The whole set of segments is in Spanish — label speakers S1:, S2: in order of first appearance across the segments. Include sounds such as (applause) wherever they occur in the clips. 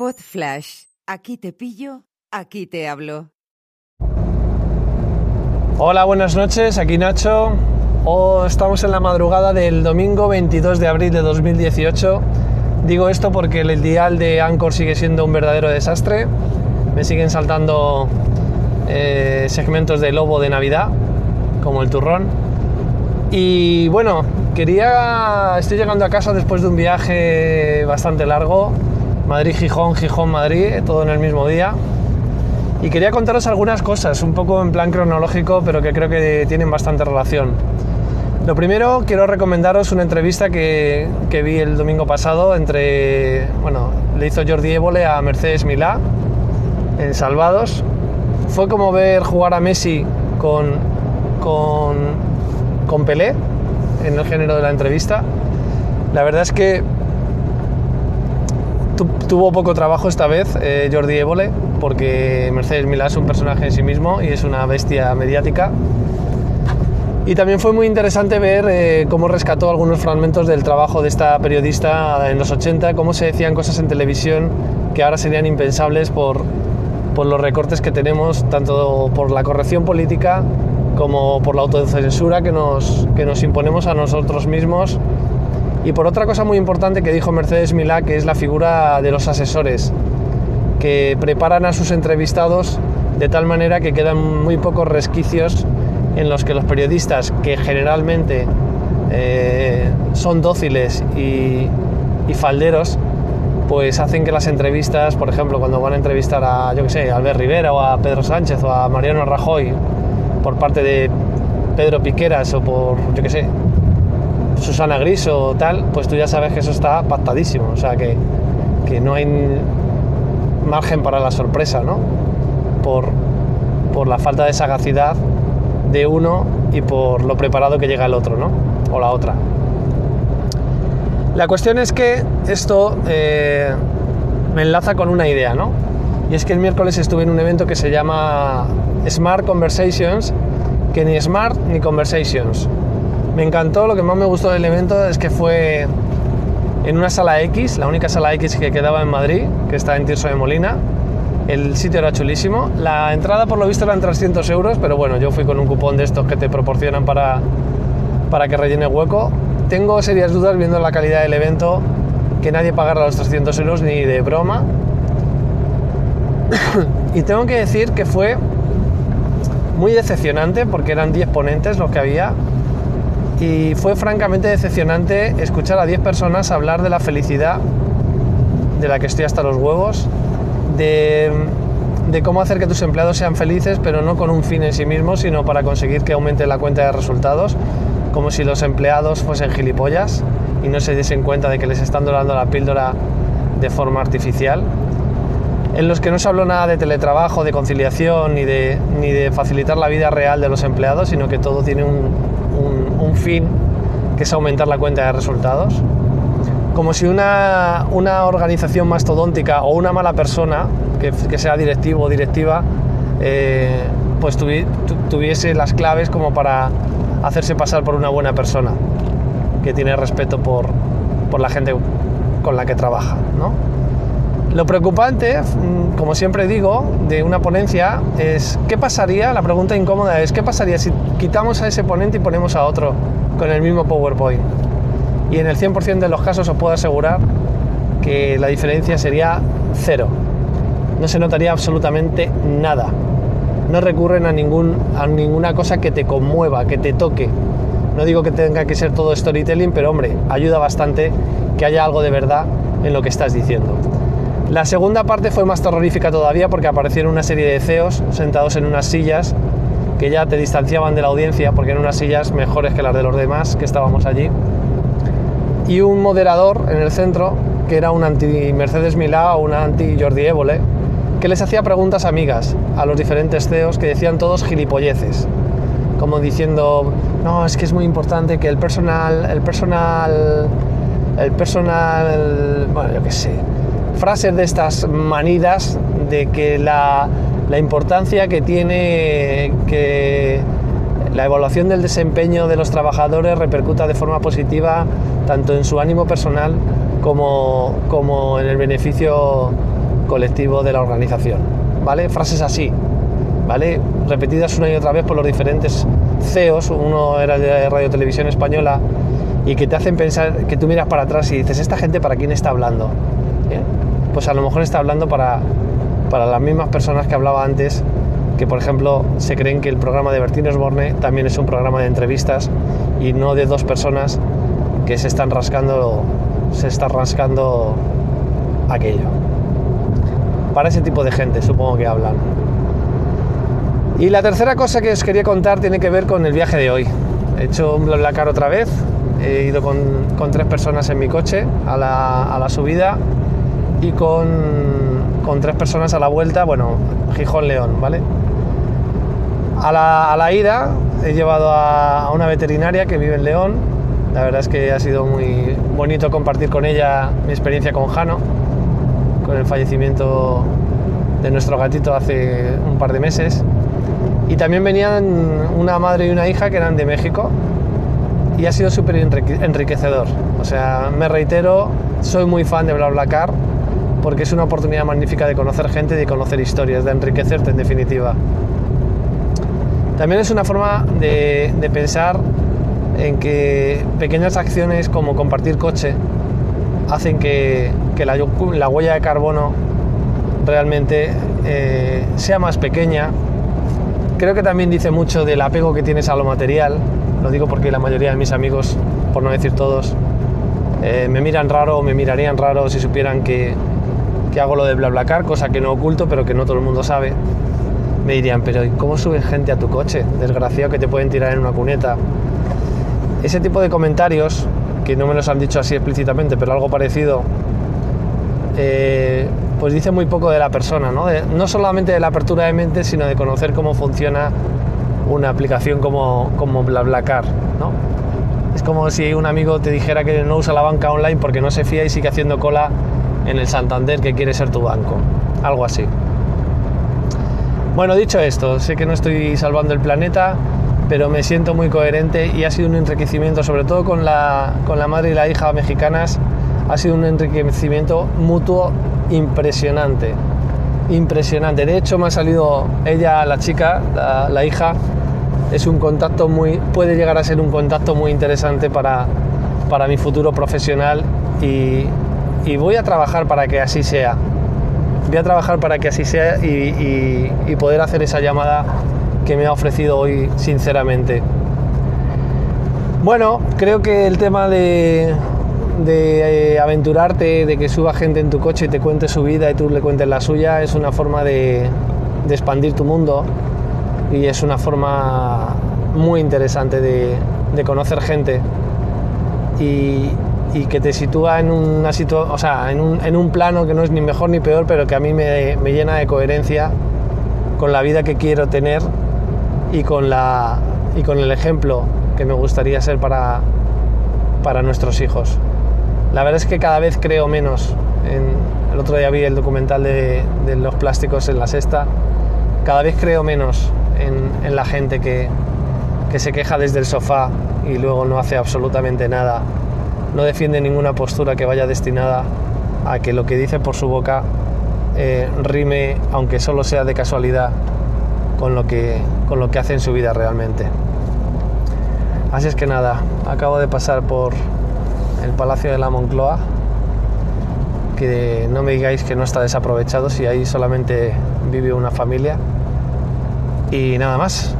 S1: Pod Flash. Aquí te pillo, aquí te hablo.
S2: Hola, buenas noches, aquí Nacho. Oh, estamos en la madrugada del domingo 22 de abril de 2018. Digo esto porque el dial de Anchor sigue siendo un verdadero desastre. Me siguen saltando eh, segmentos de lobo de Navidad, como el turrón. Y bueno, quería. Estoy llegando a casa después de un viaje bastante largo. Madrid-Gijón, Gijón-Madrid, todo en el mismo día. Y quería contaros algunas cosas, un poco en plan cronológico, pero que creo que tienen bastante relación. Lo primero, quiero recomendaros una entrevista que, que vi el domingo pasado entre, bueno, le hizo Jordi Évole a Mercedes Milá en Salvados. Fue como ver jugar a Messi con, con, con Pelé en el género de la entrevista. La verdad es que tu- tuvo poco trabajo esta vez eh, Jordi Évole, porque Mercedes Milá es un personaje en sí mismo y es una bestia mediática. Y también fue muy interesante ver eh, cómo rescató algunos fragmentos del trabajo de esta periodista en los 80, cómo se decían cosas en televisión que ahora serían impensables por, por los recortes que tenemos, tanto por la corrección política como por la autocensura que nos, que nos imponemos a nosotros mismos. Y por otra cosa muy importante que dijo Mercedes Milá, que es la figura de los asesores, que preparan a sus entrevistados de tal manera que quedan muy pocos resquicios en los que los periodistas, que generalmente eh, son dóciles y, y falderos, pues hacen que las entrevistas, por ejemplo, cuando van a entrevistar a, yo sé, a Albert Rivera o a Pedro Sánchez o a Mariano Rajoy por parte de Pedro Piqueras o por, yo que sé, Susana Gris o tal, pues tú ya sabes que eso está pactadísimo, o sea que, que no hay margen para la sorpresa, ¿no? Por, por la falta de sagacidad de uno y por lo preparado que llega el otro, ¿no? O la otra. La cuestión es que esto eh, me enlaza con una idea, ¿no? Y es que el miércoles estuve en un evento que se llama Smart Conversations, que ni Smart ni Conversations. Me encantó, lo que más me gustó del evento es que fue en una sala X, la única sala X que quedaba en Madrid, que está en Tirso de Molina. El sitio era chulísimo. La entrada, por lo visto, eran 300 euros, pero bueno, yo fui con un cupón de estos que te proporcionan para, para que rellene hueco. Tengo serias dudas viendo la calidad del evento que nadie pagara los 300 euros ni de broma. (coughs) y tengo que decir que fue muy decepcionante porque eran 10 ponentes los que había y fue francamente decepcionante escuchar a 10 personas hablar de la felicidad de la que estoy hasta los huevos, de, cómo hacer que tus empleados sean felices, pero no con un fin en sí mismo, sino para conseguir que aumente la cuenta de resultados, como si los empleados fuesen gilipollas y no se diesen cuenta de que les están dorando la píldora de forma artificial. En los que no se habló nada de teletrabajo, de conciliación, ni de, ni de facilitar la vida real de los empleados, sino que todo tiene un, un, fin, que es aumentar la cuenta de resultados como si una, una, organización mastodóntica o una mala persona, que, que sea directivo o directiva, eh, pues tuvi, tu, tuviese las claves como para hacerse pasar por una buena persona, que tiene respeto por, por la gente con la que trabaja. ¿no? Lo preocupante, como siempre digo, de una ponencia es qué pasaría, la pregunta incómoda es qué pasaría si quitamos a ese ponente y ponemos a otro con el mismo PowerPoint y en el 100% de los casos os puedo asegurar que la diferencia sería cero. No se notaría absolutamente nada. No recurren a, ningún, a ninguna cosa que te conmueva, que te toque. No digo que tenga que ser todo storytelling, pero hombre, ayuda bastante que haya algo de verdad en lo que estás diciendo. La segunda parte fue más terrorífica todavía porque aparecieron una serie de CEOs sentados en unas sillas que ya te distanciaban de la audiencia porque eran unas sillas mejores que las de los demás que estábamos allí. Y un moderador en el centro que era un anti Mercedes Milá o un anti Jordi Évole que les hacía preguntas amigas a los diferentes CEOs que decían todos gilipolleces como diciendo no es que es muy importante que el personal el personal el personal bueno yo qué sé frases de estas manidas de que la, la importancia que tiene que la evaluación del desempeño de los trabajadores repercuta de forma positiva tanto en su ánimo personal como, como en el beneficio colectivo de la organización. ¿Vale? Frases así, ¿vale? Repetidas una y otra vez por los diferentes CEOs, uno era de Radio Televisión Española, y que te hacen pensar, que tú miras para atrás y dices, ¿esta gente para quién está hablando? ¿Eh? Pues a lo mejor está hablando para, para las mismas personas que hablaba antes, que por ejemplo se creen que el programa de Bertín Osborne también es un programa de entrevistas y no de dos personas que se están rascando, se está rascando aquello. Para ese tipo de gente supongo que hablan. Y la tercera cosa que os quería contar tiene que ver con el viaje de hoy. He hecho un BlaBlaCar otra vez, he ido con, con tres personas en mi coche a la, a la subida y con, con, tres personas a la vuelta, bueno, Gijón-León, ¿vale? A la, a la, ida he llevado a, a una veterinaria que vive en León, la verdad es que ha sido muy bonito compartir con ella mi experiencia con Jano, con el fallecimiento de nuestro gatito hace un par de meses. Y también venían una madre y una hija que eran de México y ha sido súper enriquecedor. O sea, me reitero, soy muy fan de BlaBlaCar porque es una oportunidad magnífica de conocer gente, de conocer historias, de enriquecerte en definitiva. También es una forma de, de pensar en que pequeñas acciones como compartir coche hacen que, que la, la, huella de carbono realmente eh, sea más pequeña Creo que también dice mucho del apego que tienes a lo material. Lo digo porque la mayoría de mis amigos, por no decir todos, eh, me miran raro o me mirarían raro si supieran que, que hago lo de BlaBlaCar, cosa que no oculto, pero que no todo el mundo sabe. Me dirían, pero ¿cómo suben gente a tu coche? Desgraciado que te pueden tirar en una cuneta. Ese tipo de comentarios, que no me los han dicho así explícitamente, pero algo parecido, eh, pues dice muy poco de la persona, ¿no? De, no solamente de la apertura de mente, sino de conocer cómo funciona una aplicación como, como BlaBlaCar, ¿no? Es como si un amigo te dijera que no usa la banca online porque no se fía y sigue haciendo cola en el Santander que quiere ser tu banco. Algo así. Bueno, dicho esto, sé que no estoy salvando el planeta, pero me siento muy coherente y ha sido un enriquecimiento, sobre todo con la, con la madre y la hija mexicanas, ha sido un enriquecimiento mutuo impresionante. Impresionante. De hecho, me ha salido ella, la chica, la, la hija, es un contacto muy. puede llegar a ser un contacto muy interesante para, para mi futuro profesional y, y, voy a trabajar para que así sea. Voy a trabajar para que así sea y, poder hacer esa llamada que me ha ofrecido hoy, sinceramente. Bueno, creo que el tema de, eh, aventurarte, de que suba gente en tu coche y te cuente su vida y tú le cuentes la suya, es una forma de, de expandir tu mundo y es una forma muy interesante de, de conocer gente y, y, que te sitúa en, una situ o sea, en, un, en un plano que no es ni mejor ni peor, pero que a mí me, me llena de coherencia con la vida que quiero tener y con, la, y con el ejemplo que me gustaría ser para, para nuestros hijos. La verdad es que cada vez creo menos. En, el otro día vi el documental de, de, los plásticos en la sexta. Cada vez creo menos en, en la gente que, que, se queja desde el sofá y luego no hace absolutamente nada. No defiende ninguna postura que vaya destinada a que lo que dice por su boca eh, rime, aunque solo sea de casualidad, con lo, que, con lo que hace en su vida realmente. Así es que nada, acabo de pasar por el Palacio de la Moncloa, que no me digáis que no está desaprovechado si ahí solamente vive una familia. Y nada más.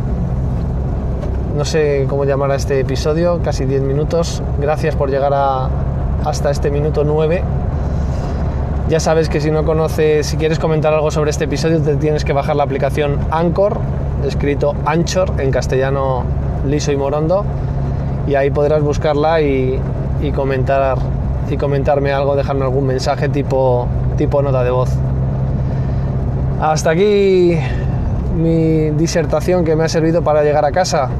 S2: No sé cómo llamar a este episodio, casi 10 minutos. Gracias por llegar hasta este minuto 9. Ya sabes que si no conoces, si quieres comentar algo sobre este episodio, te tienes que bajar la aplicación Anchor, escrito Anchor en castellano liso y morondo, y ahí podrás buscarla y, y comentar y comentarme algo, dejarme algún mensaje tipo, tipo nota de voz. Hasta aquí mi disertación que me ha servido para llegar a casa.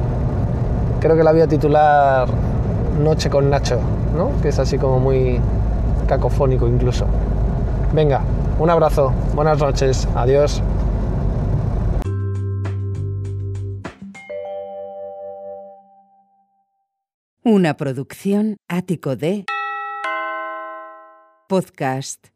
S2: Creo que la voy a titular Noche con Nacho, ¿no? Que es así como muy cacofónico incluso. Venga, un abrazo, buenas noches, adiós.
S1: Una producción ático de podcast